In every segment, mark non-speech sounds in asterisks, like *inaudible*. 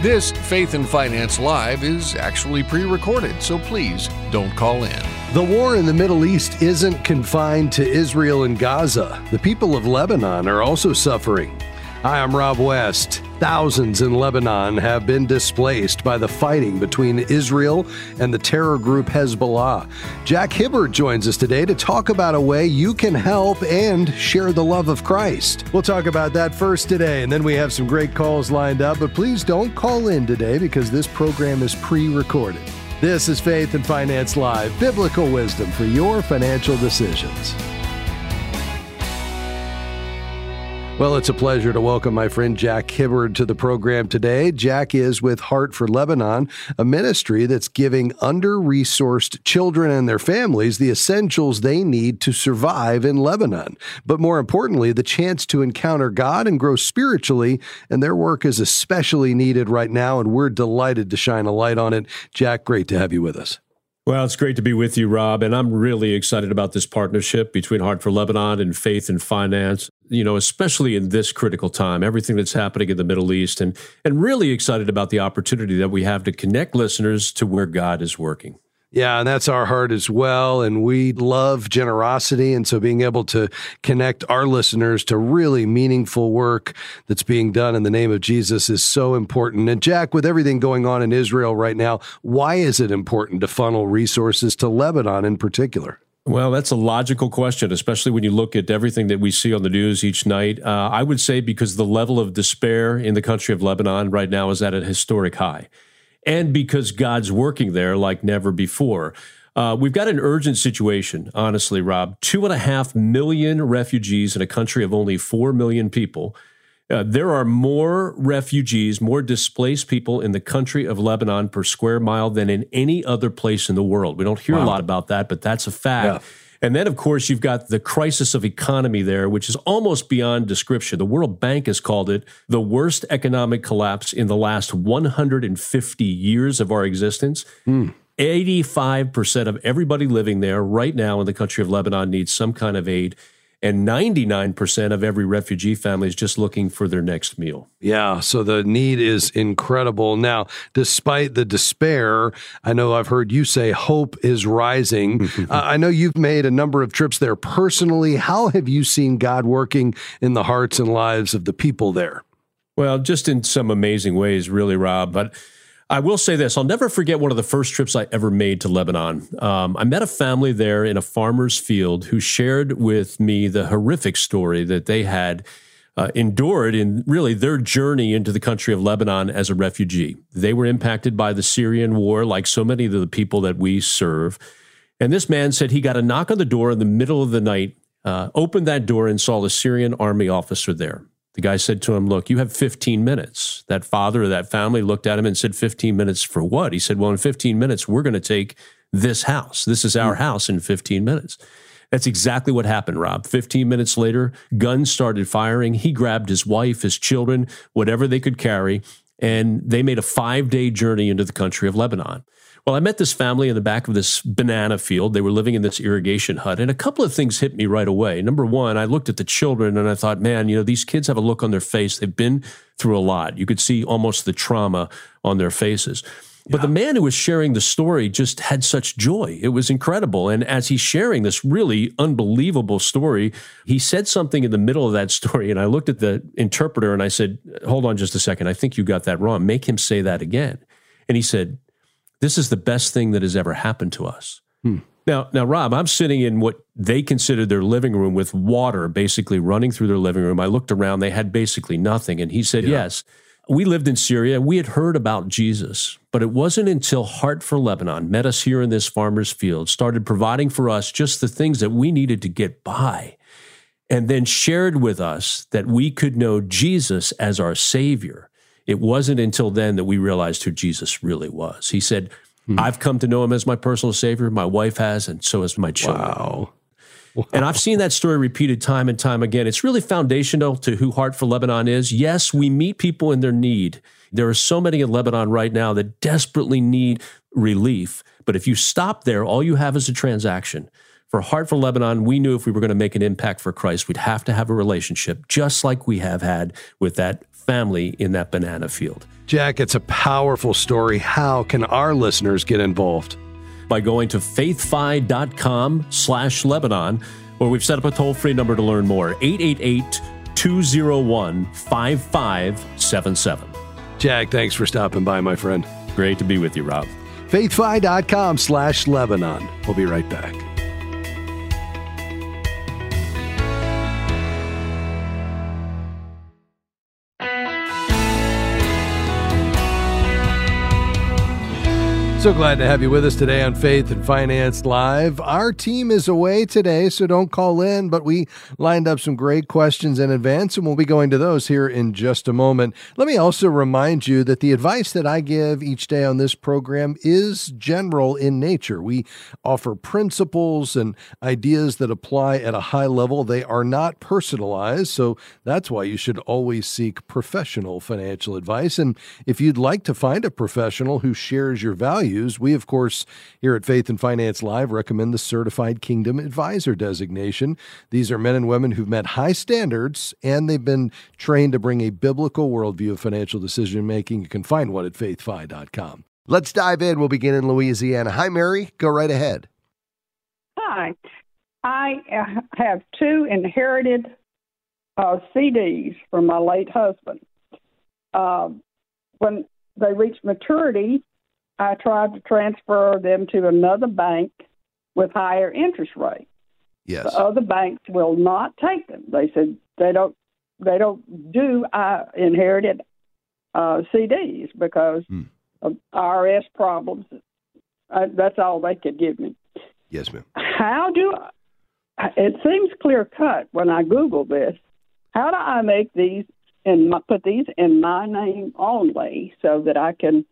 This Faith and Finance Live is actually pre recorded, so please don't call in. The war in the Middle East isn't confined to Israel and Gaza. The people of Lebanon are also suffering. Hi, I'm Rob West. Thousands in Lebanon have been displaced by the fighting between Israel and the terror group Hezbollah. Jack Hibbard joins us today to talk about a way you can help and share the love of Christ. We'll talk about that first today, and then we have some great calls lined up. But please don't call in today because this program is pre recorded. This is Faith and Finance Live, biblical wisdom for your financial decisions. Well, it's a pleasure to welcome my friend Jack Hibbard to the program today. Jack is with Heart for Lebanon, a ministry that's giving under resourced children and their families the essentials they need to survive in Lebanon. But more importantly, the chance to encounter God and grow spiritually. And their work is especially needed right now, and we're delighted to shine a light on it. Jack, great to have you with us. Well, it's great to be with you, Rob. And I'm really excited about this partnership between Heart for Lebanon and Faith and Finance, you know, especially in this critical time, everything that's happening in the Middle East, and, and really excited about the opportunity that we have to connect listeners to where God is working. Yeah, and that's our heart as well. And we love generosity. And so being able to connect our listeners to really meaningful work that's being done in the name of Jesus is so important. And Jack, with everything going on in Israel right now, why is it important to funnel resources to Lebanon in particular? Well, that's a logical question, especially when you look at everything that we see on the news each night. Uh, I would say because the level of despair in the country of Lebanon right now is at a historic high and because God's working there like never before. Uh, we've got an urgent situation, honestly, Rob. Two and a half million refugees in a country of only four million people. Uh, there are more refugees, more displaced people in the country of Lebanon per square mile than in any other place in the world. We don't hear wow. a lot about that, but that's a fact. Yeah. And then, of course, you've got the crisis of economy there, which is almost beyond description. The World Bank has called it the worst economic collapse in the last 150 years of our existence. Mm. 85% of everybody living there right now in the country of Lebanon needs some kind of aid and 99% of every refugee family is just looking for their next meal. Yeah, so the need is incredible. Now, despite the despair, I know I've heard you say hope is rising. *laughs* uh, I know you've made a number of trips there personally. How have you seen God working in the hearts and lives of the people there? Well, just in some amazing ways, really, Rob. But I will say this I'll never forget one of the first trips I ever made to Lebanon. Um, I met a family there in a farmer's field who shared with me the horrific story that they had uh, endured in really their journey into the country of Lebanon as a refugee. They were impacted by the Syrian war, like so many of the people that we serve. And this man said he got a knock on the door in the middle of the night, uh, opened that door, and saw a Syrian army officer there. The guy said to him, Look, you have 15 minutes. That father of that family looked at him and said, 15 minutes for what? He said, Well, in 15 minutes, we're going to take this house. This is our hmm. house in 15 minutes. That's exactly what happened, Rob. 15 minutes later, guns started firing. He grabbed his wife, his children, whatever they could carry, and they made a five day journey into the country of Lebanon. Well, I met this family in the back of this banana field. They were living in this irrigation hut, and a couple of things hit me right away. Number one, I looked at the children and I thought, man, you know, these kids have a look on their face. They've been through a lot. You could see almost the trauma on their faces. But yeah. the man who was sharing the story just had such joy. It was incredible. And as he's sharing this really unbelievable story, he said something in the middle of that *laughs* story. And I looked at the interpreter and I said, Hold on just a second. I think you got that wrong. Make him say that again. And he said, this is the best thing that has ever happened to us. Hmm. Now, now, Rob, I'm sitting in what they considered their living room with water basically running through their living room. I looked around; they had basically nothing, and he said, yeah. "Yes, we lived in Syria and we had heard about Jesus, but it wasn't until Heart for Lebanon met us here in this farmer's field, started providing for us just the things that we needed to get by, and then shared with us that we could know Jesus as our Savior." It wasn't until then that we realized who Jesus really was. He said, hmm. I've come to know him as my personal savior. My wife has, and so has my children. Wow. Wow. And I've seen that story repeated time and time again. It's really foundational to who Heart for Lebanon is. Yes, we meet people in their need. There are so many in Lebanon right now that desperately need relief. But if you stop there, all you have is a transaction. For Heart for Lebanon, we knew if we were going to make an impact for Christ, we'd have to have a relationship just like we have had with that family in that banana field. Jack, it's a powerful story. How can our listeners get involved? By going to faithfi.com slash Lebanon, where we've set up a toll-free number to learn more, 888-201-5577. Jack, thanks for stopping by, my friend. Great to be with you, Rob. faithfi.com slash Lebanon. We'll be right back. So glad to have you with us today on Faith and Finance Live. Our team is away today, so don't call in, but we lined up some great questions in advance, and we'll be going to those here in just a moment. Let me also remind you that the advice that I give each day on this program is general in nature. We offer principles and ideas that apply at a high level. They are not personalized, so that's why you should always seek professional financial advice. And if you'd like to find a professional who shares your values, values, we, of course, here at Faith and Finance Live recommend the Certified Kingdom Advisor designation. These are men and women who've met high standards and they've been trained to bring a biblical worldview of financial decision making. You can find one at faithfi.com. Let's dive in. We'll begin in Louisiana. Hi, Mary. Go right ahead. Hi. I have two inherited uh, CDs from my late husband. Uh, when they reached maturity, I tried to transfer them to another bank with higher interest rate. Yes. The other banks will not take them. They said they don't they don't do uh, inherited uh, CDs because hmm. of IRS problems. Uh, that's all they could give me. Yes, ma'am. How do I, it seems clear cut when I Google this? How do I make these and put these in my name only so that I can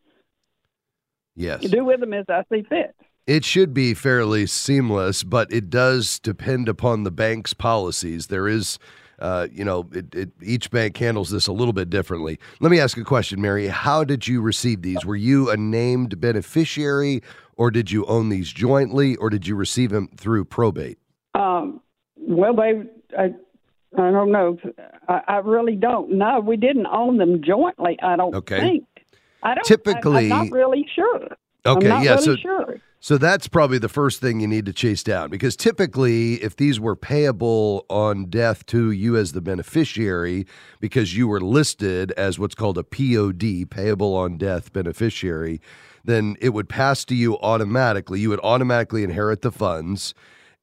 Yes. do with them as I see fit. It should be fairly seamless, but it does depend upon the bank's policies. There is, uh, you know, it, it, each bank handles this a little bit differently. Let me ask a question, Mary. How did you receive these? Were you a named beneficiary, or did you own these jointly, or did you receive them through probate? Um, well, they, I, I don't know. I, I really don't know. We didn't own them jointly. I don't okay. think. I don't. Typically, I, am not really sure. Okay, yeah, really so sure. so that's probably the first thing you need to chase down because typically, if these were payable on death to you as the beneficiary, because you were listed as what's called a POD, payable on death beneficiary, then it would pass to you automatically. You would automatically inherit the funds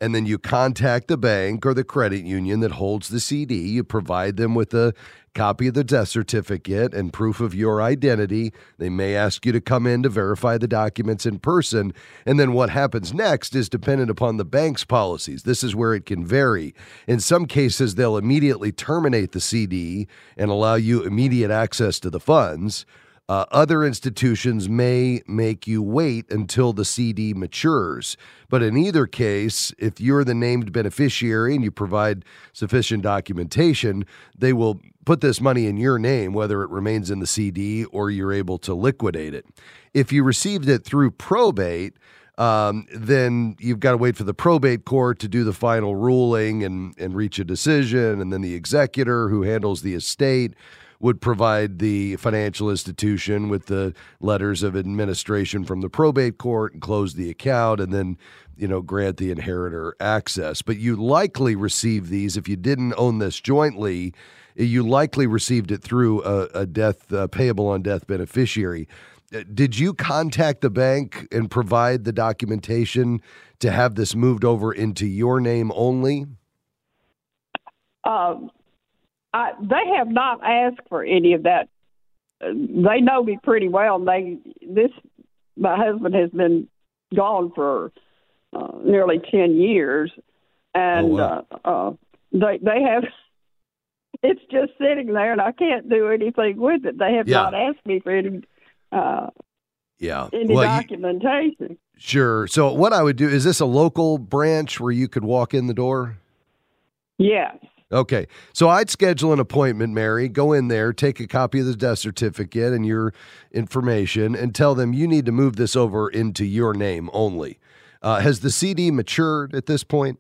and then you contact the bank or the credit union that holds the CD. You provide them with a copy of the death certificate and proof of your identity. They may ask you to come in to verify the documents in person. And then what happens next is dependent upon the bank's policies. This is where it can vary. In some cases, they'll immediately terminate the CD and allow you immediate access to the funds. Uh, other institutions may make you wait until the CD matures. But in either case, if you're the named beneficiary and you provide sufficient documentation, they will put this money in your name, whether it remains in the CD or you're able to liquidate it. If you received it through probate, um, then you've got to wait for the probate court to do the final ruling and, and reach a decision. And then the executor who handles the estate would provide the financial institution with the letters of administration from the probate court and close the account and then you know grant the inheritor access. But you likely received these if you didn't own this jointly you likely received it through a, a death uh, payable on death beneficiary. Uh, did you contact the bank and provide the documentation to have this moved over into your name only? Um, I, they have not asked for any of that. They know me pretty well. They this my husband has been gone for uh, nearly ten years, and oh, wow. uh, uh, they they have. *laughs* It's just sitting there, and I can't do anything with it. They have yeah. not asked me for any. Uh, yeah. Any well, documentation. You, sure. So what I would do is this a local branch where you could walk in the door? Yes. Okay. So I'd schedule an appointment, Mary, go in there, take a copy of the death certificate and your information, and tell them you need to move this over into your name only. Uh, has the CD matured at this point?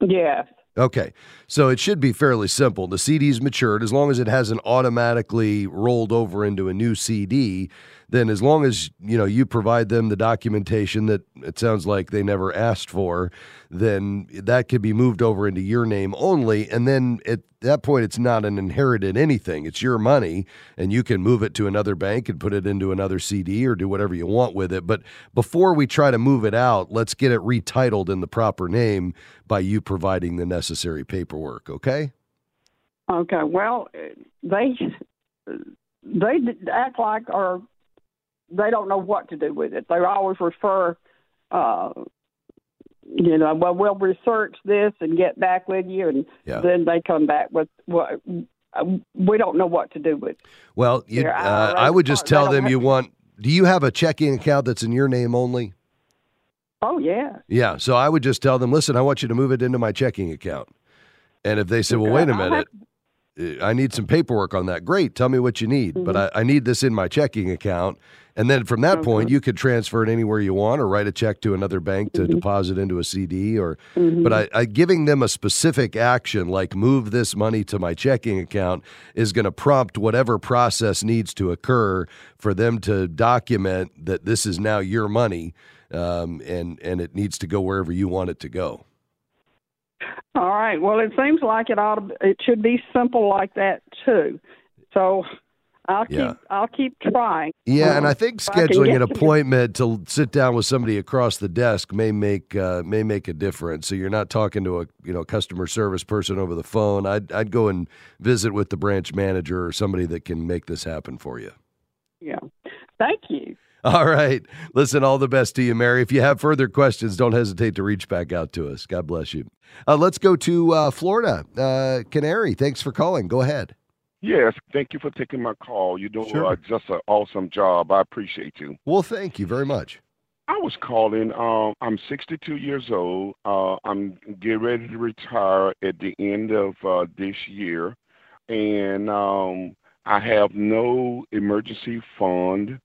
Yes. Okay. So it should be fairly simple. The CD's matured as long as it hasn't automatically rolled over into a new CD. Then, as long as you know you provide them the documentation that it sounds like they never asked for, then that could be moved over into your name only. And then at that point, it's not an inherited anything. It's your money, and you can move it to another bank and put it into another CD or do whatever you want with it. But before we try to move it out, let's get it retitled in the proper name by you providing the necessary paperwork. Okay. Okay. Well, they they act like or they don't know what to do with it. They always refer, uh, you know, well, we'll research this and get back with you, and Yeah. then they come back with what we don't know what to do with. Well, you, uh, I would just tell them you want. Do you have a checking account that's in your name only? Oh yeah. Yeah. So I would just tell them, listen, I want you to move it into my checking account. And if they say, well, wait a minute, I need some paperwork on that. Great. Tell me what you need. But Mm-hmm. I, I need this in my checking account. And then from that point, you could transfer it anywhere you want or write a check to another bank Mm-hmm. to deposit into a CD or, but I, I giving them a specific action like move this money to my checking account is going to prompt whatever process needs to occur for them to document that this is now your money um, and, and it needs to go wherever you want it to go. All right. Well, it seems like it ought to. It should be simple like that too. So I'll keep. I'll keep trying. Yeah, and Um, I think if I scheduling an appointment to sit down with somebody across the desk may make uh, may make a difference. So you're not talking to a you know customer service person over the phone. I'd I'd go and visit with the branch manager or somebody that can make this happen for you. Yeah. Thank you. *laughs* All right, listen. All the best to you, Mary. If you have further questions, don't hesitate to reach back out to us. God bless you. Uh, let's go to uh, Florida, uh, Canary. Thanks for calling. Go ahead. Yes, thank you for taking my call. You're doing Sure. uh, just an awesome job. I appreciate you. Well, thank you very much. I was calling. Um, I'm 62 years old. Uh, I'm getting ready to retire at the end of uh, this year, and um, I have no emergency fund.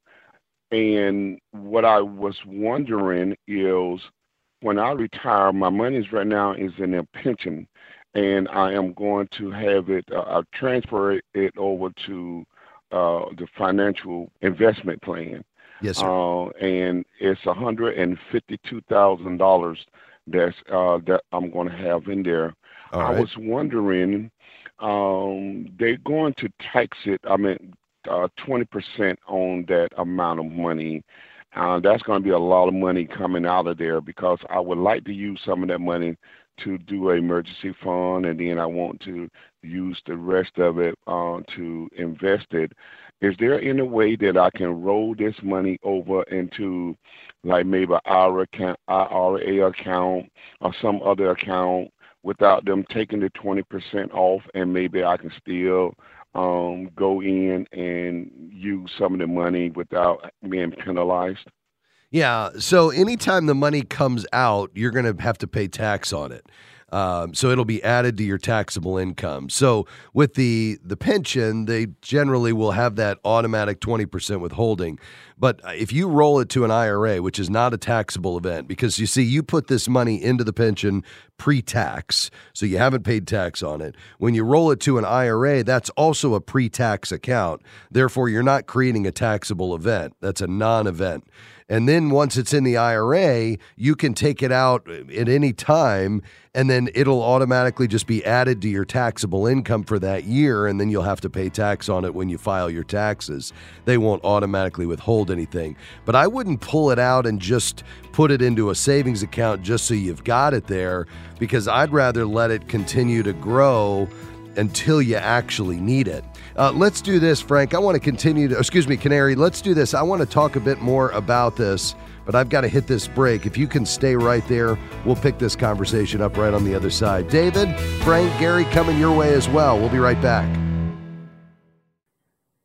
And what I was wondering is, when I retire, my money's right now is in a pension, and I am going to have it. Uh, I'll transfer it, over to uh, the financial investment plan Yes, sir. uh, and it's a hundred and fifty-two thousand dollars that's uh, that I'm going to have in there. All I right. was wondering, um, they're going to tax it. I mean, uh, twenty percent on that amount of money. Uh, that's going to be a lot of money coming out of there because I would like to use some of that money to do an emergency fund, and then I want to use the rest of it uh, to invest it. Is there any way that I can roll this money over into, like maybe IRA account, IRA account or some other account without them taking the twenty percent off, and maybe I can still um, go in and use some of the money without being penalized? Yeah. So anytime the money comes out, you're going to have to pay tax on it. Um, so it'll be added to your taxable income. So with the the pension, they generally will have that automatic 20% withholding. But if you roll it to an IRA, which is not a taxable event, because you see, you put this money into the pension pre-tax, so you haven't paid tax on it. When you roll it to an IRA, that's also a pre-tax account. Therefore, you're not creating a taxable event. That's a non-event. And then once it's in the IRA, you can take it out uh, at any time and then it'll automatically just be added to your taxable income for that year and then you'll have to pay tax on it when you file your taxes. They won't automatically withhold anything. But I wouldn't pull it out and just put it into a savings account just so you've got it there because I'd rather let it continue to grow until you actually need it. Uh, let's do this, Frank. I want to continue to, excuse me, Canary. Let's do this. I want to talk a bit more about this, but I've got to hit this break. If you can stay right there, we'll pick this conversation up right on the other side. David, Frank, Gary coming your way as well. We'll be right back.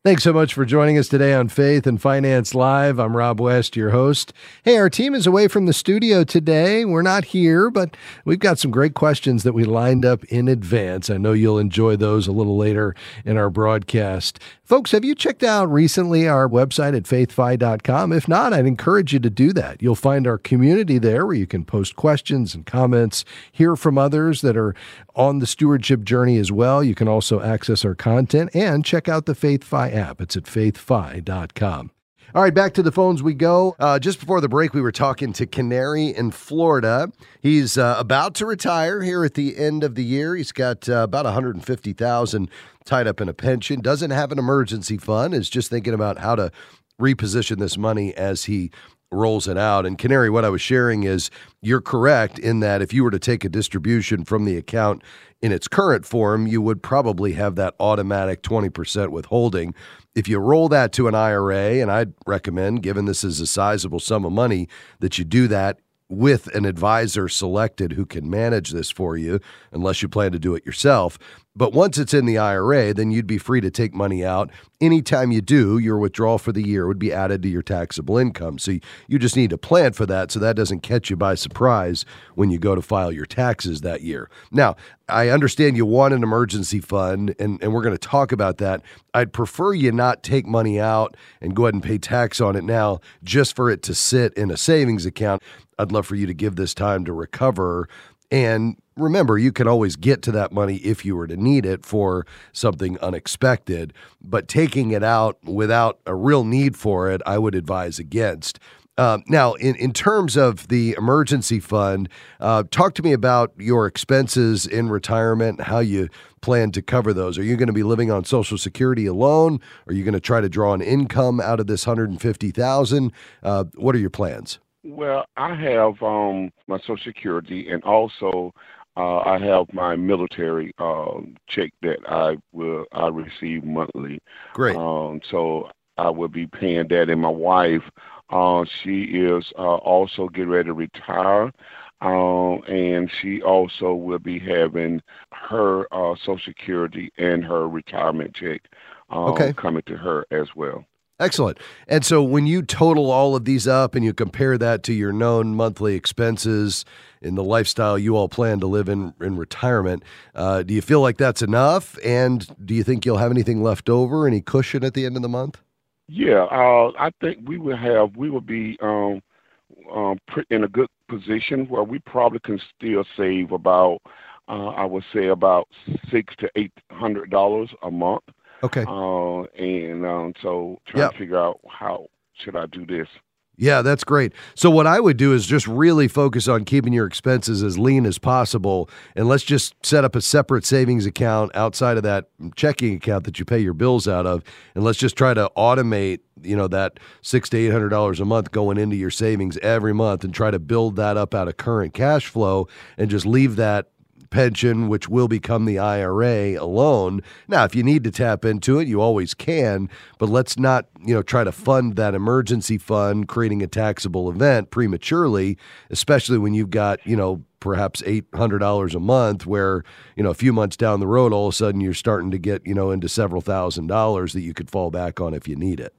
Thanks so much for joining us today on Faith and Finance Live. I'm Rob West, your host. Hey, our team is away from the studio today. We're not here, but we've got some great questions that we lined up in advance. I know you'll enjoy those a little later in our broadcast. Folks, have you checked out recently our website at faithfi.com? If not, I'd encourage you to do that. You'll find our community there where you can post questions and comments, hear from others that are on the stewardship journey as well. You can also access our content and check out the FaithFi app. It's at faithfi.com. All right, back to the phones we go. Uh, just before the break, we were talking to Canary in Florida. He's uh, about to retire here at the end of the year. He's got uh, about 150,000 tied up in a pension. Doesn't have an emergency fund. Is just thinking about how to reposition this money as he rolls it out. And Canary, what I was sharing is you're correct in that if you were to take a distribution from the account in its current form, you would probably have that automatic 20% withholding. If you roll that to an IRA, and I'd recommend, given this is a sizable sum of money, that you do that with an advisor selected who can manage this for you, unless you plan to do it yourself. But once it's in the IRA, then you'd be free to take money out. Anytime you do, your withdrawal for the year would be added to your taxable income. So you just need to plan for that so that doesn't catch you by surprise when you go to file your taxes that year. Now, I understand you want an emergency fund, and, and we're going to talk about that. I'd prefer you not take money out and go ahead and pay tax on it now just for it to sit in a savings account. I'd love for you to give this time to recover and remember, you can always get to that money if you were to need it for something unexpected. But taking it out without a real need for it, I would advise against. Uh, now, in, in terms of the emergency fund, uh, talk to me about your expenses in retirement, how you plan to cover those. Are you going to be living on Social Security alone? Are you going to try to draw an income out of this 150000 uh, What are your plans? Well, I have um, my Social Security, and also uh, I have my military um, check that I will I receive monthly. Great. Um, so I will be paying that, and my wife, uh, she is uh, also getting ready to retire. Um, and she also will be having her uh, Social Security and her retirement check um, okay. coming to her as well. Excellent. And so when you total all of these up and you compare that to your known monthly expenses in the lifestyle you all plan to live in in retirement, uh, do you feel like that's enough? And do you think you'll have anything left over, any cushion at the end of the month? Yeah, uh, I think we will have, we will be um, um, in a good position where we probably can still save about, uh, I would say about six to eight hundred dollars a month. Okay. Uh, and um, so trying yep. to figure out how should I do this. Yeah, that's great. So what I would do is just really focus on keeping your expenses as lean as possible, and let's just set up a separate savings account outside of that checking account that you pay your bills out of, and let's just try to automate, you know, that six to eight hundred dollars a month going into your savings every month, and try to build that up out of current cash flow, and just leave that pension, which will become the IRA alone. Now, if you need to tap into it, you always can, but let's not, you know, try to fund that emergency fund, creating a taxable event prematurely, especially when you've got, you know, perhaps $800 a month where, you know, a few months down the road all of a sudden you're starting to get, you know, into several thousand dollars that you could fall back on if you need it.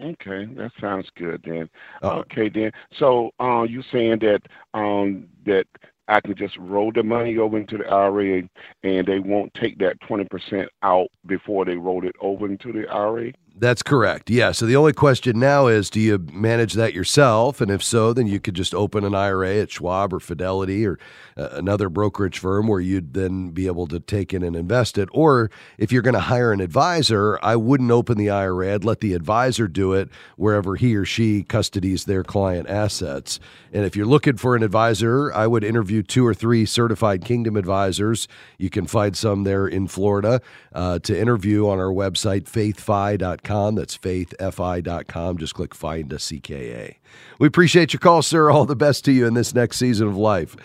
Okay, that sounds good then. Uh, okay then. So, uh, you saying that um, that I can just roll the money over into the IRA and they won't take that 20% out before they roll it over into the IRA? That's correct. Yeah. So the only question now is do you manage that yourself? And if so, then you could just open an IRA at Schwab or Fidelity or uh, another brokerage firm where you'd then be able to take in and invest it. Or if you're going to hire an advisor, I wouldn't open the IRA. I'd let the advisor do it wherever he or she custodies their client assets. And if you're looking for an advisor, I would interview two or three certified Kingdom advisors. You can find some there in Florida uh, to interview on our website, faithfi.com faithfi.com. That's faithfi.com. Just click find a CKA. We appreciate your call, sir. All the best to you in this next season of life.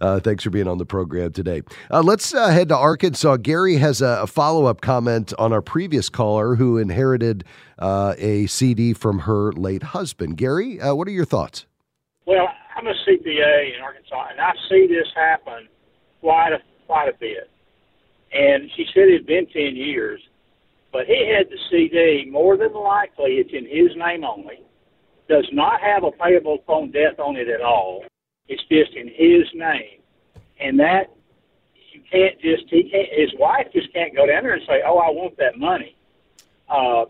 Uh, thanks for being on the program today. Uh, let's uh, head to Arkansas. Gary has a, a follow up comment on our previous caller who inherited uh, a CD from her late husband. Gary, uh, what are your thoughts? Well, I'm a CPA in Arkansas, and I see this happen quite a quite a bit. And she said it had been ten years, but he had the CD. More than likely, it's in his name only. Does not have a payable upon death on it at all. It's just in his name, and that you can't just he can't his wife just can't go down there and say, "Oh, I want that money." Uh,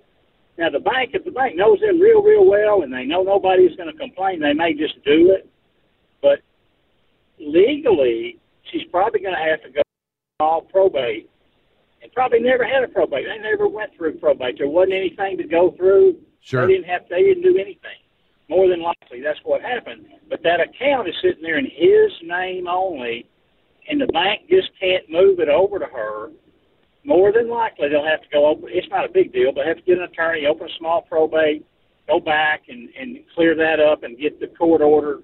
now the bank, if the bank knows them real, real well, and they know nobody's going to complain, they may just do it. But legally, she's probably going to have to go all probate, and probably never had a probate. They never went through probate. There wasn't anything to go through. Sure. They didn't have. They didn't do anything. More than likely, that's what happened. But that account is sitting there in his name only, and the bank just can't move it over to her. More than likely, they'll have to go open. It's not a big deal, but have to get an attorney, open a small probate, go back and and clear that up, and get the court order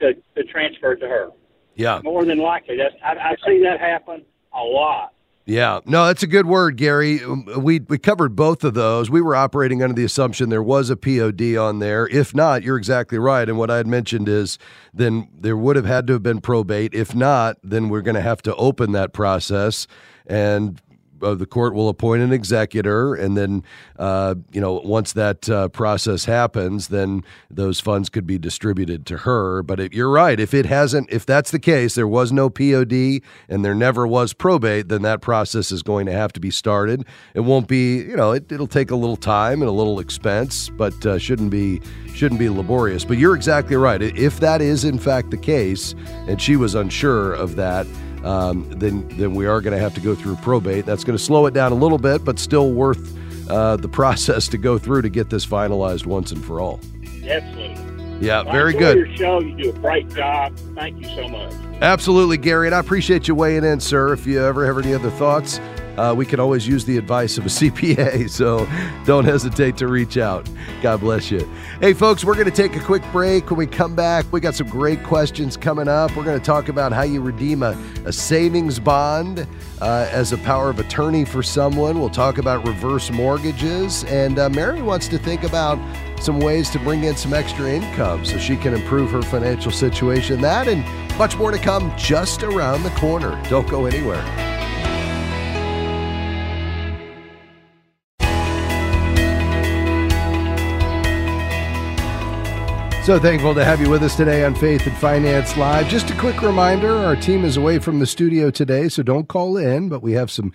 to to transfer it to her. Yeah. More than likely, that's I, I see that happen a lot. Yeah, no, that's a good word, Gary. Um, We we covered both of those. We were operating under the assumption there was a POD on there. If not, you're exactly right. And what I had mentioned is then there would have had to have been probate. If not, then we're going to have to open that process and. Uh, the court will appoint an executor, and then, uh, you know, once that uh, process happens, then those funds could be distributed to her. But you're right. If it hasn't, if that's the case, there was no POD and there never was probate, then that process is going to have to be started. It won't be, you know, it, it'll take a little time and a little expense, but uh, shouldn't be shouldn't be laborious. But you're exactly right. If that is in fact the case, and she was unsure of that. Um, then, then we are going to have to go through probate. That's going to slow it down a little bit, but still worth uh, the *laughs* process to go through to get this finalized once and for all. Absolutely. Yeah, Well, very good. Your show, you do a great job. Thank you so much. Absolutely, Gary, and I appreciate you weighing in, sir. If you ever have any other thoughts, uh, we can always use the advice of a *laughs* CPA, so don't hesitate to reach out. God bless you. Hey, folks, we're going to take a quick break. When we come back, we got some great questions coming up. We're going to talk about how you redeem a, a savings bond uh, as a power of attorney for someone. We'll talk about reverse mortgages, and uh, Mary wants to think about some ways to bring in some extra income so she can improve her financial situation. That and much more to come just around the corner. Don't go anywhere. So thankful to have you with us today on Faith and Finance Live. Just a quick reminder our team is away from the studio today, so don't call in, but we have some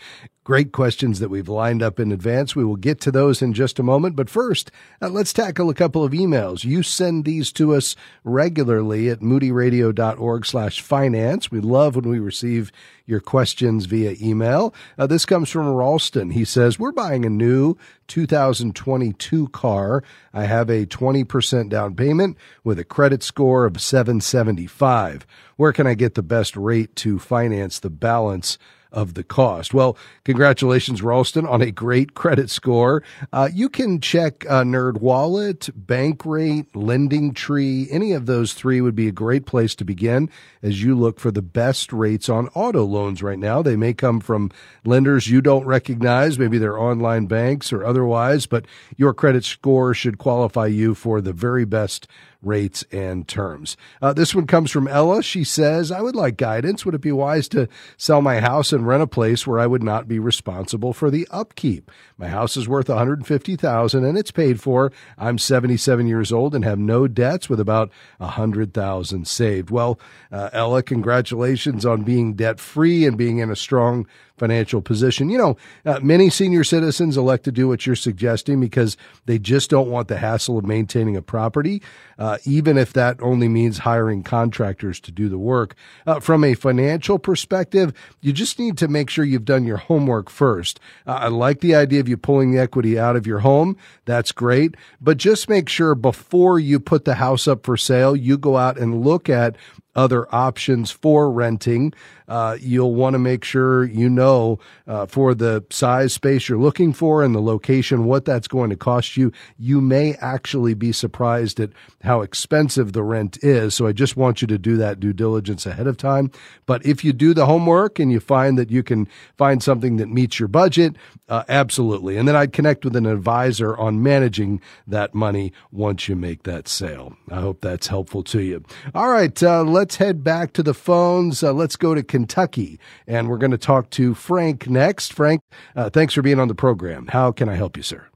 great questions that we've lined up in advance. We will get to those in just a moment. But first, uh, let's tackle a couple of emails. You send these to us regularly at moodyradio.org slash finance. We love when we receive your questions via email. Uh, this comes from Ralston. He says, We're buying a new 2022 car. I have a 20% down payment with a credit score of 775. Where can I get the best rate to finance the balance? Of the cost. Well, congratulations, Ralston, on a great credit score. Uh, you can check uh, Nerd Wallet, Bankrate, Lending Tree. Any of those three would be a great place to begin as you look for the best rates on auto loans right now. They may come from lenders you don't recognize, maybe they're online banks or otherwise, but your credit score should qualify you for the very best rates and terms. Uh, this one comes from Ella. She says, I would like guidance. Would it be wise to sell my house and rent a place where I would not be responsible for the upkeep? My house is worth 150,000 and it's paid for. I'm 77 years old and have no debts with about 100,000 saved. Well, uh, Ella, congratulations on being debt free and being in a strong financial position. You know, uh, many senior citizens elect to do what you're suggesting because they just don't want the hassle of maintaining a property, uh, even if that only means hiring contractors to do the work. Uh, from a financial perspective, you just need to make sure you've done your homework first. Uh, I like the idea of you pulling the equity out of your home. That's great. But just make sure before you put the house up for sale, you go out and look at other options for renting. Uh, you'll want to make sure you know uh, for the size space you're looking for and the location what that's going to cost you. You may actually be surprised at how expensive the rent is. So I just want you to do that due diligence ahead of time. But if you do the homework and you find that you can find something that meets your budget, uh, absolutely. And then I'd connect with an advisor on managing that money once you make that sale. I hope that's helpful to you. All right, uh, let's head back to the phones. Uh, let's go to Kentucky. And we're going to talk to Frank next. Frank, uh, thanks for being on the program. How can I help you, sir?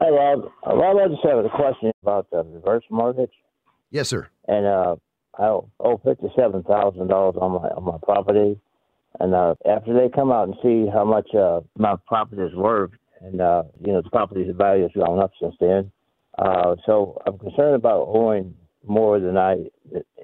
Hey, Rob. Rob, I just have a question about the reverse mortgage. Yes, sir. And uh, I owe fifty-seven thousand dollars on my on my property, and uh, after they come out and see how much uh, my property is worth, and uh, you know the property's value has gone up since then, uh, so I'm concerned about owing more than I,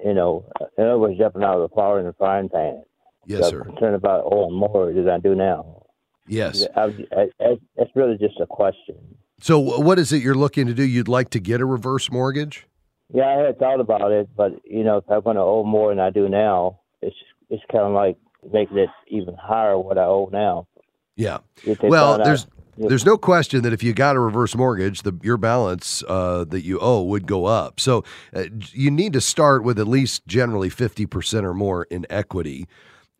you know, in other words, jumping out of the fire in the frying pan. Yes, so sir. Concerned about owing more than I do now. Yes. I, I, I, it's really just a question. So, what is it you're looking to do? You'd like to get a reverse mortgage? Yeah, I had thought about it, but you know, if I'm going to owe more than I do now, it's it's kind of like making it even higher what I owe now. Yeah. Well, out- there's there's no question that if you got a reverse mortgage, the your balance uh, that you owe would go up. So uh, you need to start with at least generally fifty percent or more in equity.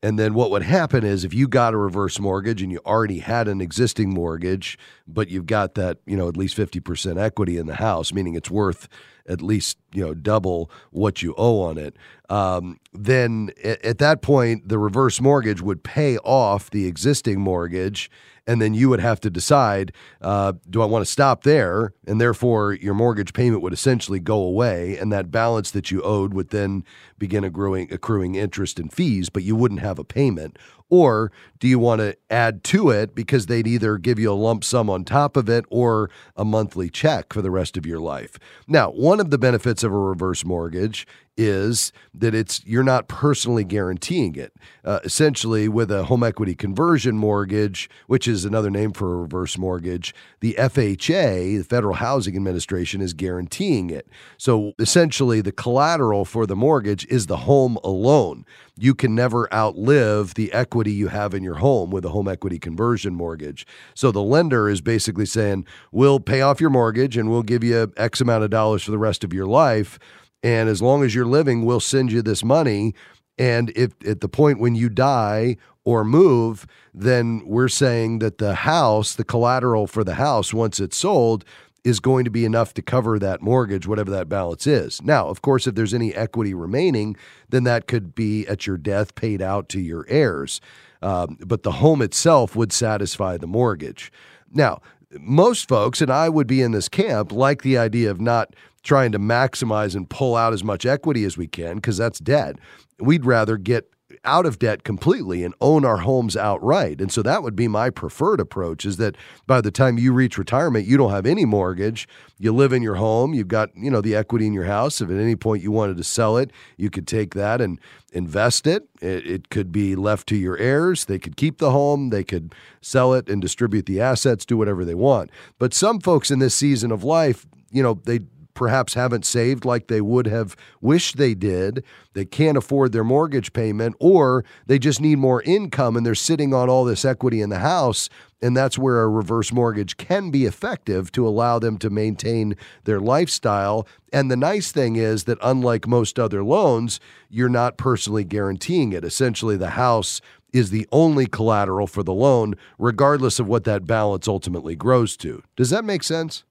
And then what would happen is if you got a reverse mortgage and you already had an existing mortgage, but you've got that, you know, at least 50% equity in the house, meaning it's worth at least, you know, double what you owe on it, um, then at, at that point, the reverse mortgage would pay off the existing mortgage. And then you would have to decide uh, do I want to stop there? And therefore, your mortgage payment would essentially go away. And that balance that you owed would then begin accruing, accruing interest and fees, but you wouldn't have a payment. Or do you want to add to it because they'd either give you a lump sum on top of it or a monthly check for the rest of your life? Now, one of the benefits of a reverse mortgage is that it's you're not personally guaranteeing it. Uh, essentially, with a home equity conversion mortgage, which is another name for a reverse mortgage, the FHA, the Federal Housing Administration, is guaranteeing it. So essentially, the collateral for the mortgage is the home alone. You can never outlive the equity you have in your home with a home equity conversion mortgage. So the lender is basically saying, we'll pay off your mortgage and we'll give you X amount of dollars for the rest of your life. And as long as you're living, we'll send you this money. And if at the point when you die or move, then we're saying that the house, the collateral for the house, once it's sold, is going to be enough to cover that mortgage, whatever that balance is. Now, of course, if there's any equity remaining, then that could be at your death paid out to your heirs. Um, but the home itself would satisfy the mortgage. Now, most folks, and I would be in this camp, like the idea of not trying to maximize and pull out as much equity as we can because that's debt. We'd rather get out of debt completely and own our homes outright. And so that would be my preferred approach is that by the time you reach retirement, you don't have any mortgage. You live in your home, you've got, you know, the equity in your house. If at any point you wanted to sell it, you could take that and invest it. It, it could be left to your heirs. They could keep the home, they could sell it and distribute the assets, do whatever they want. But some folks in this season of life, you know, they perhaps haven't saved like they would have wished they did. They can't afford their mortgage payment, or they just need more income and they're sitting on all this equity in the house. And that's where a reverse mortgage can be effective to allow them to maintain their lifestyle. And the nice thing is that, unlike most other loans, you're not personally guaranteeing it. Essentially, the house is the only collateral for the loan, regardless of what that balance ultimately grows to. Does that make sense?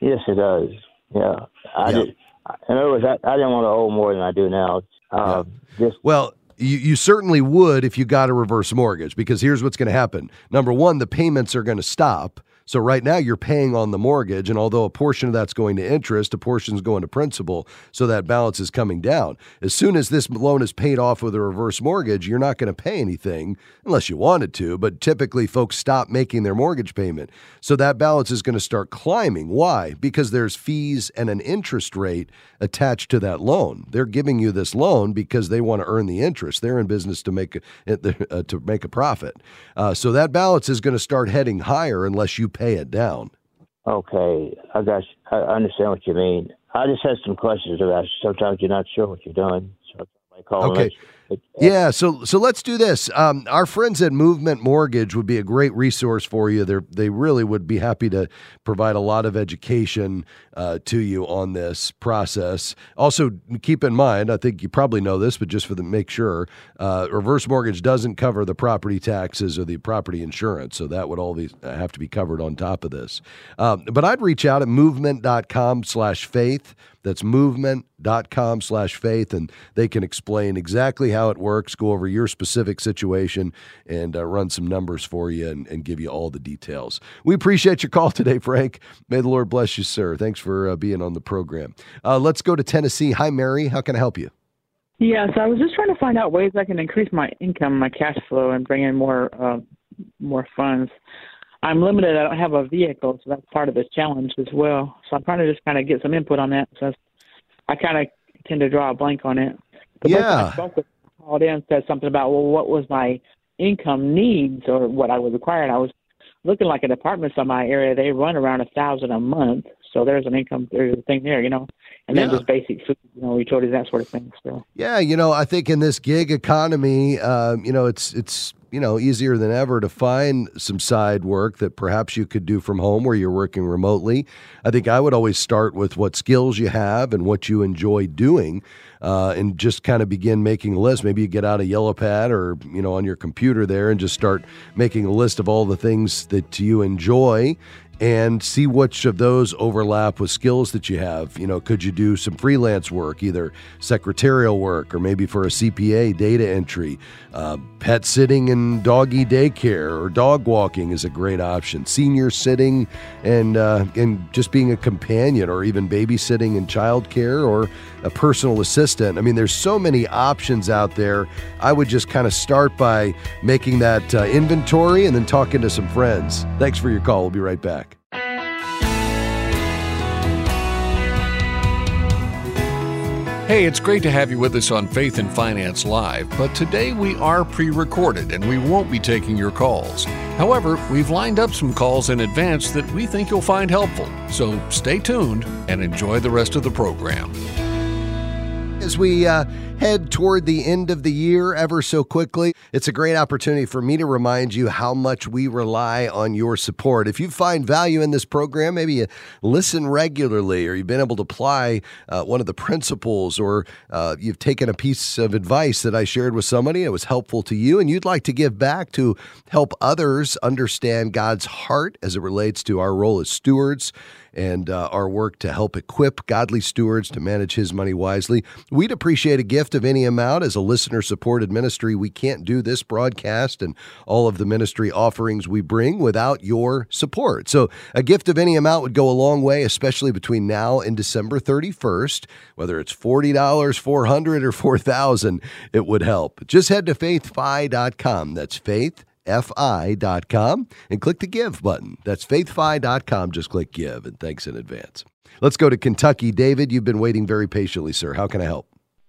Yes, it does. Yeah, I Yeah. did. In other words, I, I didn't want to owe more than I do now. Uh, Just Well, you, you certainly would if you got a reverse mortgage because here's what's going to happen. Number one, the payments are going to stop. So right now you're paying on the mortgage, and although a portion of that's going to interest, a portion's going to principal, so that balance is coming down. As soon as this loan is paid off with a reverse mortgage, you're not going to pay anything unless you wanted to. But typically, folks stop making their mortgage payment, so that balance is going to start climbing. Why? Because there's fees and an interest rate attached to that loan. They're giving you this loan because they want to earn the interest. They're in business to make a, *laughs* to make a profit. Uh, so that balance is going to start heading higher unless you pay it down. okay. I got. You. I understand what you mean. I just had some questions about. Sometimes you're not sure what you're doing. So I call and Okay. Yeah, so so let's do this. Um, our friends at Movement Mortgage would be a great resource for you. They they really would be happy to provide a lot of education uh, to you on this process. Also, keep in mind, I think you probably know this, but just for the make sure, uh, reverse mortgage doesn't cover the property taxes or the property insurance, so that would all be, have to be covered on top of this. Um, but I'd reach out at movement.com/faith. That's movement.com slash faith, and they can explain exactly how how it works, go over your specific situation, and uh, run some numbers for you and, and, give you all the details. We appreciate your call today, Frank. May the Lord bless you, sir. Thanks for uh, being on the program. Uh, let's go to Tennessee. Hi, Mary. How can I help you? Yes, I was just trying to find out ways I can increase my income, my cash flow, and bring in more uh, more funds. I'm limited. I don't have a vehicle, so that's part of this challenge as well. So I'm trying to just kind of get some input on that. So I kind of tend to draw a blank on it. The yeah. I spoke with called in and said something about well, what was my income needs or what I was required. I was looking like at apartments in my area. They run around a thousand a month, so there's an income. There's a thing there, you know and then yeah. just basic food, you know, utilities, that sort of thing. So yeah, you know, I think in this gig economy, um, you know, it's it's you know easier than ever to find some side work that perhaps you could do from home where you're working remotely. I think I would always start with what skills you have and what you enjoy doing. Uh, and just kind of begin making a list. Maybe you get out a yellow pad or you know on your computer there and just start making a list of all the things that you enjoy and see which of those overlap with skills that you have. You know, could you do some freelance work, either secretarial work or maybe for a CPA, data entry, uh, pet sitting and doggy daycare or dog walking is a great option. Senior sitting and uh, and just being a companion or even babysitting and childcare or a personal assistant. I mean, there's so many options out there. I would just kind of start by making that uh, inventory and then talking to some friends. Thanks for your call. We'll be right back. Hey, it's great to have you with us on Faith and Finance Live, but today we are pre recorded and we won't be taking your calls. However, we've lined up some calls in advance that we think you'll find helpful, so stay tuned and enjoy the rest of the program. As we uh, head toward the end of the year ever so quickly, it's a great opportunity for me to remind you how much we rely on your support. If you find value in this program, maybe you listen regularly or you've been able to apply uh, one of the principles or uh, you've taken a piece of advice that I shared with somebody, it was helpful to you, and you'd like to give back to help others understand God's heart as it relates to our role as stewards and uh, our work to help equip godly stewards to manage his money wisely. We'd appreciate a gift of any amount. As a listener supported ministry, we can't do this broadcast and all of the ministry offerings we bring without your support. So a gift of any amount would go a long way, especially between now and December 31st. Whether it's $40, 400 or 4000 it would help. Just head to faithfi.com. That's faith faithfi.com and click the give button. That's faithfi.com. Just click give and thanks in advance. Let's go to Kentucky. David, you've been waiting very patiently, sir. How can I help?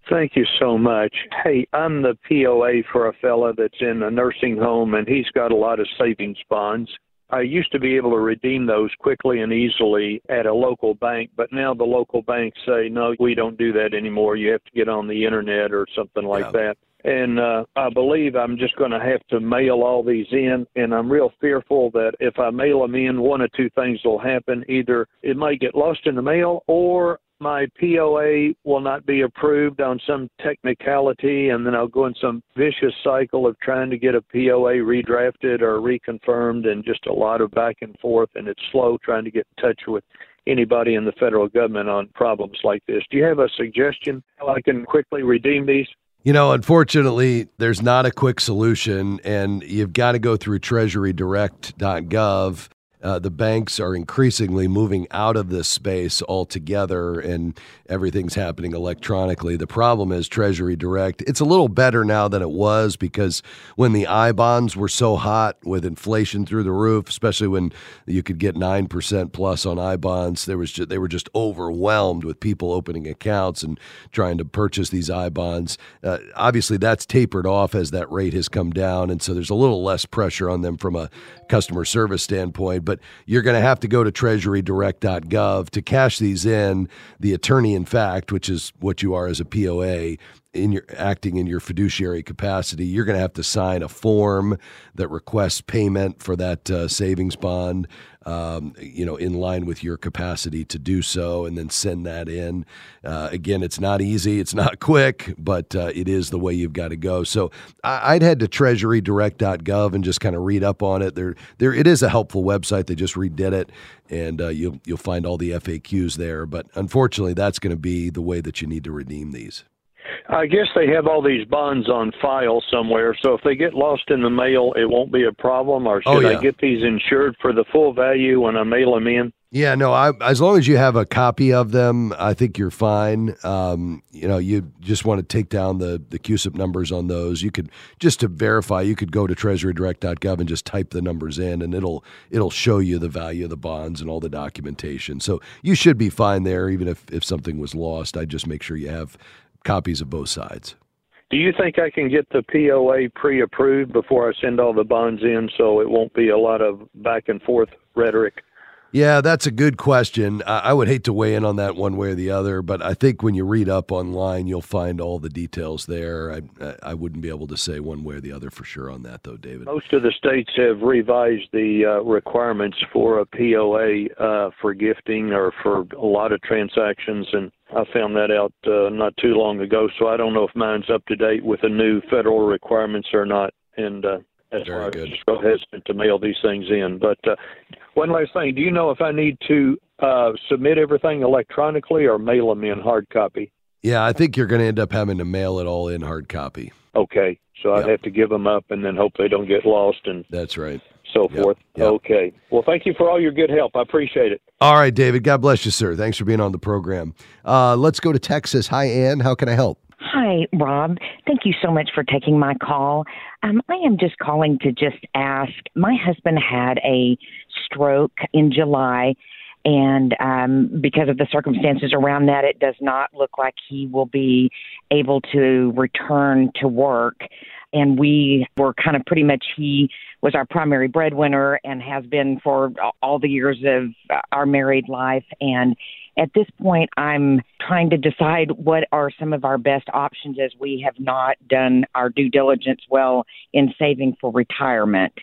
Thank you so much. Hey, I'm the POA for a fella that's in a nursing home and he's got a lot of savings bonds. I used to be able to redeem those quickly and easily at a local bank, but now the local banks say, no, we don't do that anymore. You have to get on the internet or something like yeah. that and uh, I believe I'm just going to have to mail all these in. And I'm real fearful that if I mail them in, one of two things will happen: either it might get lost in the mail, or my POA will not be approved on some technicality, and then I'll go in some vicious cycle of trying to get a POA redrafted or reconfirmed, and just a lot of back and forth. And it's slow trying to get in touch with anybody in the federal government on problems like this. Do you have a suggestion how I can quickly redeem these? You know, unfortunately, there's not a quick solution, and you've got to go through treasurydirect.gov uh, the banks are increasingly moving out of this space altogether and everything's happening electronically. The problem is Treasury Direct. It's a little better now than it was because when the I bonds were so hot with inflation through the roof, especially when you could get 9% plus on I bonds, there was just, they were just overwhelmed with people opening accounts and trying to purchase these I bonds. Uh, obviously, that's tapered off as that rate has come down. And so there's a little less pressure on them from a customer service standpoint. But but you're going to have to go to treasurydirect.gov to cash these in. The attorney in fact, which is what you are as a POA, in your acting in your fiduciary capacity, you're going to have to sign a form that requests payment for that uh, savings bond um, you know, in line with your capacity to do so, and then send that in. Uh, again, it's not easy, it's not quick, but uh, it is the way you've got to go. So I, would head to TreasuryDirect.gov and just kind of read up on it. There, there, it is a helpful website. They just redid it, and uh, you'll you'll find all the FAQs there. But unfortunately, that's going to be the way that you need to redeem these. I guess they have all these bonds on file somewhere. So if they get lost in the mail, it won't be a problem. Or should Oh, yeah. I get these insured for the full value when I mail them in? Yeah, no, I, as long as you have a copy of them, I think you're fine. Um, you know, you just want to take down the the CUSIP numbers on those. You could just to verify, you could go to treasurydirect.gov and just type the numbers in, and it'll it'll show you the value of the bonds and all the documentation. So you should be fine there, even if if something was lost. I'd just make sure you have copies of both sides. Do you think I can get the POA pre-approved before I send all the bonds in, so it won't be a lot of back and forth rhetoric? Yeah, that's a good question. I, would hate to weigh in on that one way or the other, but I think when you read up online, you'll find all the details there. I, I- wouldn't be able to say one way or the other for sure on that, though, David. Most of the states have revised the uh, requirements for a POA uh, for gifting or for a lot of transactions, and I found that out uh, not too long ago. So I don't know if mine's up to date with the new federal requirements or not, and that's why I was just so hesitant to mail these things in. But uh, one last thing: Do you know if I need to uh, submit everything electronically or mail them in hard copy? Yeah, I think you're going to end up having to mail it all in hard copy. Okay, so I'd have to give them up and then hope they don't get lost and That's right. so forth. Okay. Well, thank you for all your good help. I appreciate it. All right, David. God bless you, sir. Thanks for being on the program. Uh, let's go to Texas. Hi, Ann. How can I help? Hi, Rob. Thank you so much for taking my call. Um, I am just calling to just ask. My husband had a stroke in July, and um, because of the circumstances around that, it does not look like he will be able to return to work. And we were kind of pretty much he was our primary breadwinner and has been for all the years of our married life. And at this point, I'm trying to decide what are some of our best options as we have not done our due diligence well in saving for retirement.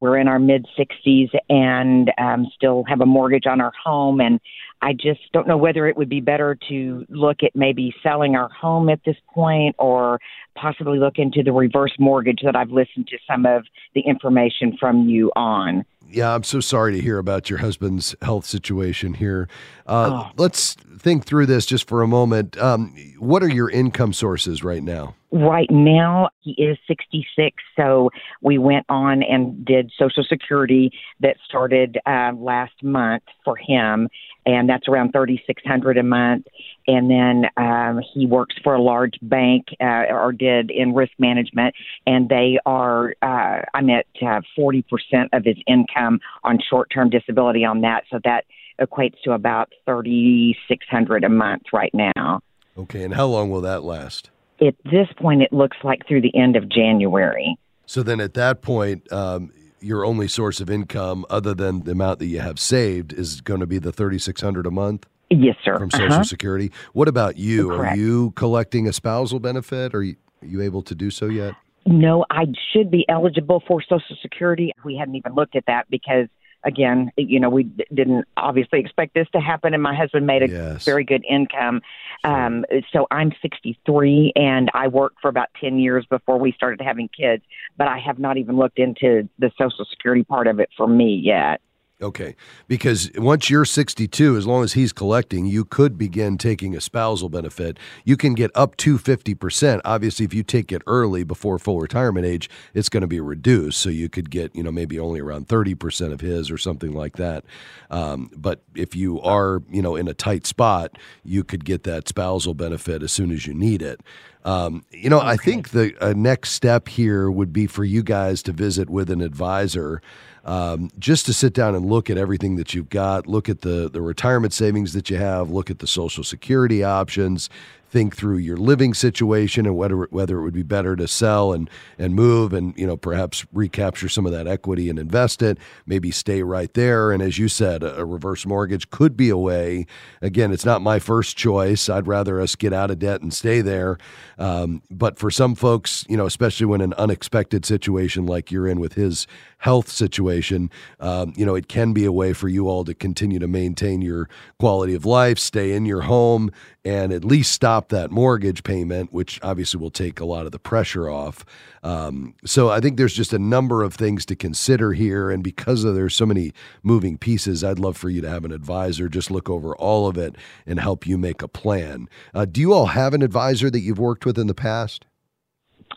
We're in our mid 60s and um, still have a mortgage on our home. And I just don't know whether it would be better to look at maybe selling our home at this point or possibly look into the reverse mortgage that I've listened to some of the information from you on. Yeah, I'm so sorry to hear about your husband's health situation here. Uh, Let's think through this just for a moment. Um, what are your income sources right now? Right now, he is 66, so we went on and did Social Security that started uh, last month for him, and that's around 3600 a month. And then um, he works for a large bank, uh, or did in risk management, and they are, uh, I'm at uh, 40% of his income on short term disability on that, so that equates to about 3600 a month right now. Okay, and how long will that last? At this point, it looks like through the end of January. So then at that point, um, your only source of income, other than the amount that you have saved, is going to be the 3600 a month? Yes, sir. From Social Uh-huh. Security. What about you? Correct. Are you collecting a spousal benefit? Are you, are you able to do so yet? No, I should be eligible for Social Security. We hadn't even looked at that because, again, you know, we d- didn't obviously expect this to happen, and my husband made a Yes. very good income. Um, so I'm 63, and I worked for about 10 years before we started having kids, but I have not even looked into the Social Security part of it for me yet. Okay. Because once you're 62, as long as he's collecting, you could begin taking a spousal benefit. You can get up to 50%. Obviously, if you take it early before full retirement age, it's going to be reduced. So you could get, you know, maybe only around 30% of his or something like that. Um, but if you are, you know, in a tight spot, you could get that spousal benefit as soon as you need it. Um, you know, I think the uh, next step here would be for you guys to visit with an advisor um, just to sit down and look at everything that you've got, look at the the retirement savings that you have, look at the Social Security options, think through your living situation and whether whether it would be better to sell and and move and you know perhaps recapture some of that equity and invest it, maybe stay right there. And as you said, a, a reverse mortgage could be a way. Again, it's not my first choice. I'd rather us get out of debt and stay there. Um, but for some folks, you know, especially when an unexpected situation like you're in with his health situation, um, you know, it can be a way for you all to continue to maintain your quality of life, stay in your home, and at least stop that mortgage payment, which obviously will take a lot of the pressure off. Um, so I think there's just a number of things to consider here, and because of there's so many moving pieces, I'd love for you to have an advisor just look over all of it and help you make a plan. Uh, do you all have an advisor that you've worked with in the past?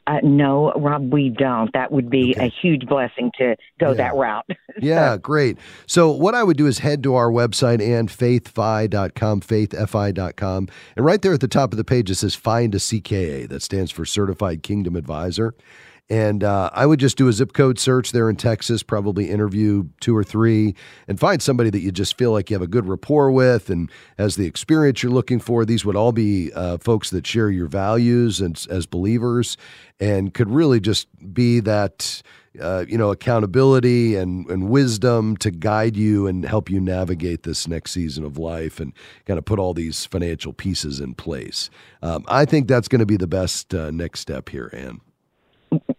Uh, no, Rob, we don't. That would be okay. a huge blessing to go Yeah. that route. *laughs* Yeah, great. So what I would do is head to our website and faithfi.com, faithfi.com. And right there at the top of the page, it says find a CKA. That stands for Certified Kingdom Advisor. And uh, I would just do a zip code search there in Texas, probably interview two or three, and find somebody that you just feel like you have a good rapport with and has the experience you're looking for. These would all be uh, folks that share your values and as believers, and could really just be that uh, you know accountability and and wisdom to guide you and help you navigate this next season of life and kind of put all these financial pieces in place. Um, I think that's going to be the best uh, next step here, Anne.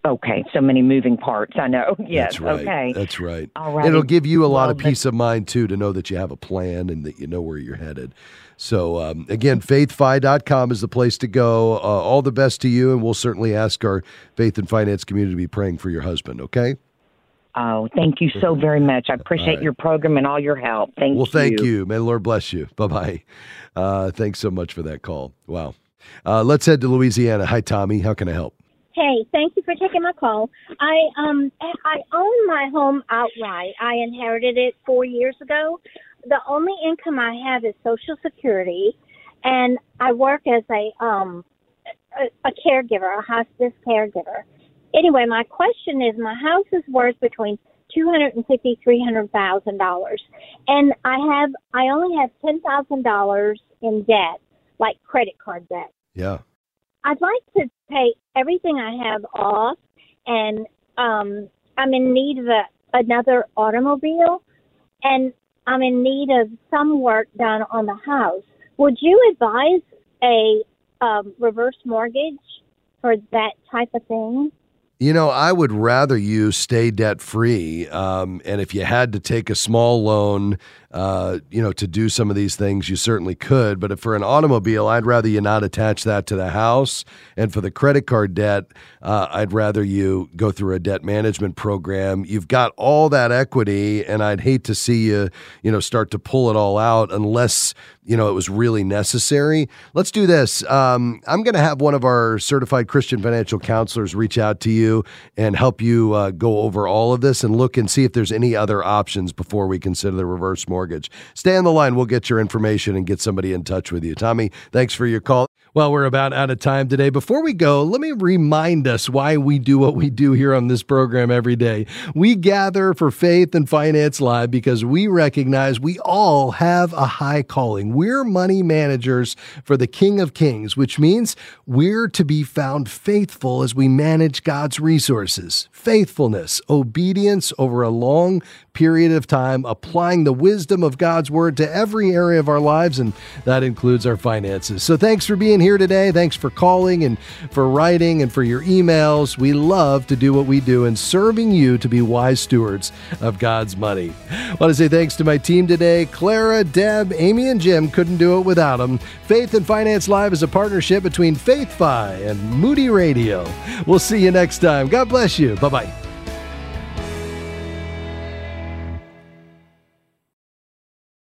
Okay, so many moving parts. I know. *laughs* Yes. That's right. Okay. That's right. All right. It'll give you a lot Well, of peace of mind too to know that you have a plan and that you know where you're headed. So um, again, faithfi.com is the place to go. Uh, all the best to you, and we'll certainly ask our faith and finance community to be praying for your husband. Okay. Oh, thank you so very much. I appreciate right. your program and all your help. Thank well, you. Well, thank you. May the Lord bless you. Bye bye. Uh, thanks so much for that call. Wow. Uh, let's head to Louisiana. Hi, Tommy. How can I help? Hey, thank you for taking my call. I um I own my home outright. I inherited it 4 years ago. The only income I have is social security and I work as a um a, a caregiver, a hospice caregiver. Anyway, my question is my house is worth between two hundred and fifty, three hundred thousand dollars. And I have I only have ten thousand dollars in debt, like credit card debt. Yeah. I'd like to pay everything I have off, and um, I'm in need of a, another automobile, and I'm in need of some work done on the house. Would you advise a um, reverse mortgage for that type of thing? You know, I would rather you stay debt free. Um, and if you had to take a small loan, uh, you know, to do some of these things, you certainly could. But for an automobile, I'd rather you not attach that to the house. And for the credit card debt, uh, I'd rather you go through a debt management program. You've got all that equity, and I'd hate to see you, you know, start to pull it all out unless you know it was really necessary. Let's do this. Um, I'm going to have one of our certified Christian financial counselors reach out to you and help you uh, go over all of this and look and see if there's any other options before we consider the reverse mortgage. Stay on the line. We'll get your information and get somebody in touch with you. Tommy, thanks for your call. Well, we're about out of time today. Before we go, let me remind us why we do what we do here on this program every day. We gather for Faith and Finance Live because we recognize we all have a high calling. We're money managers for the King of Kings, which means we're to be found faithful as we manage God's resources. Faithfulness, obedience over a long period of time, applying the wisdom of God's word to every area of our lives, and that includes our finances. So thanks for being here today. Thanks for calling and for writing and for your emails. We love to do what we do and serving you to be wise stewards of God's money. I want to say thanks to my team today Clara, Deb, Amy, and Jim. Couldn't do it without them. Faith and Finance Live is a partnership between FaithFi and Moody Radio. We'll see you next time. God bless you. Bye bye.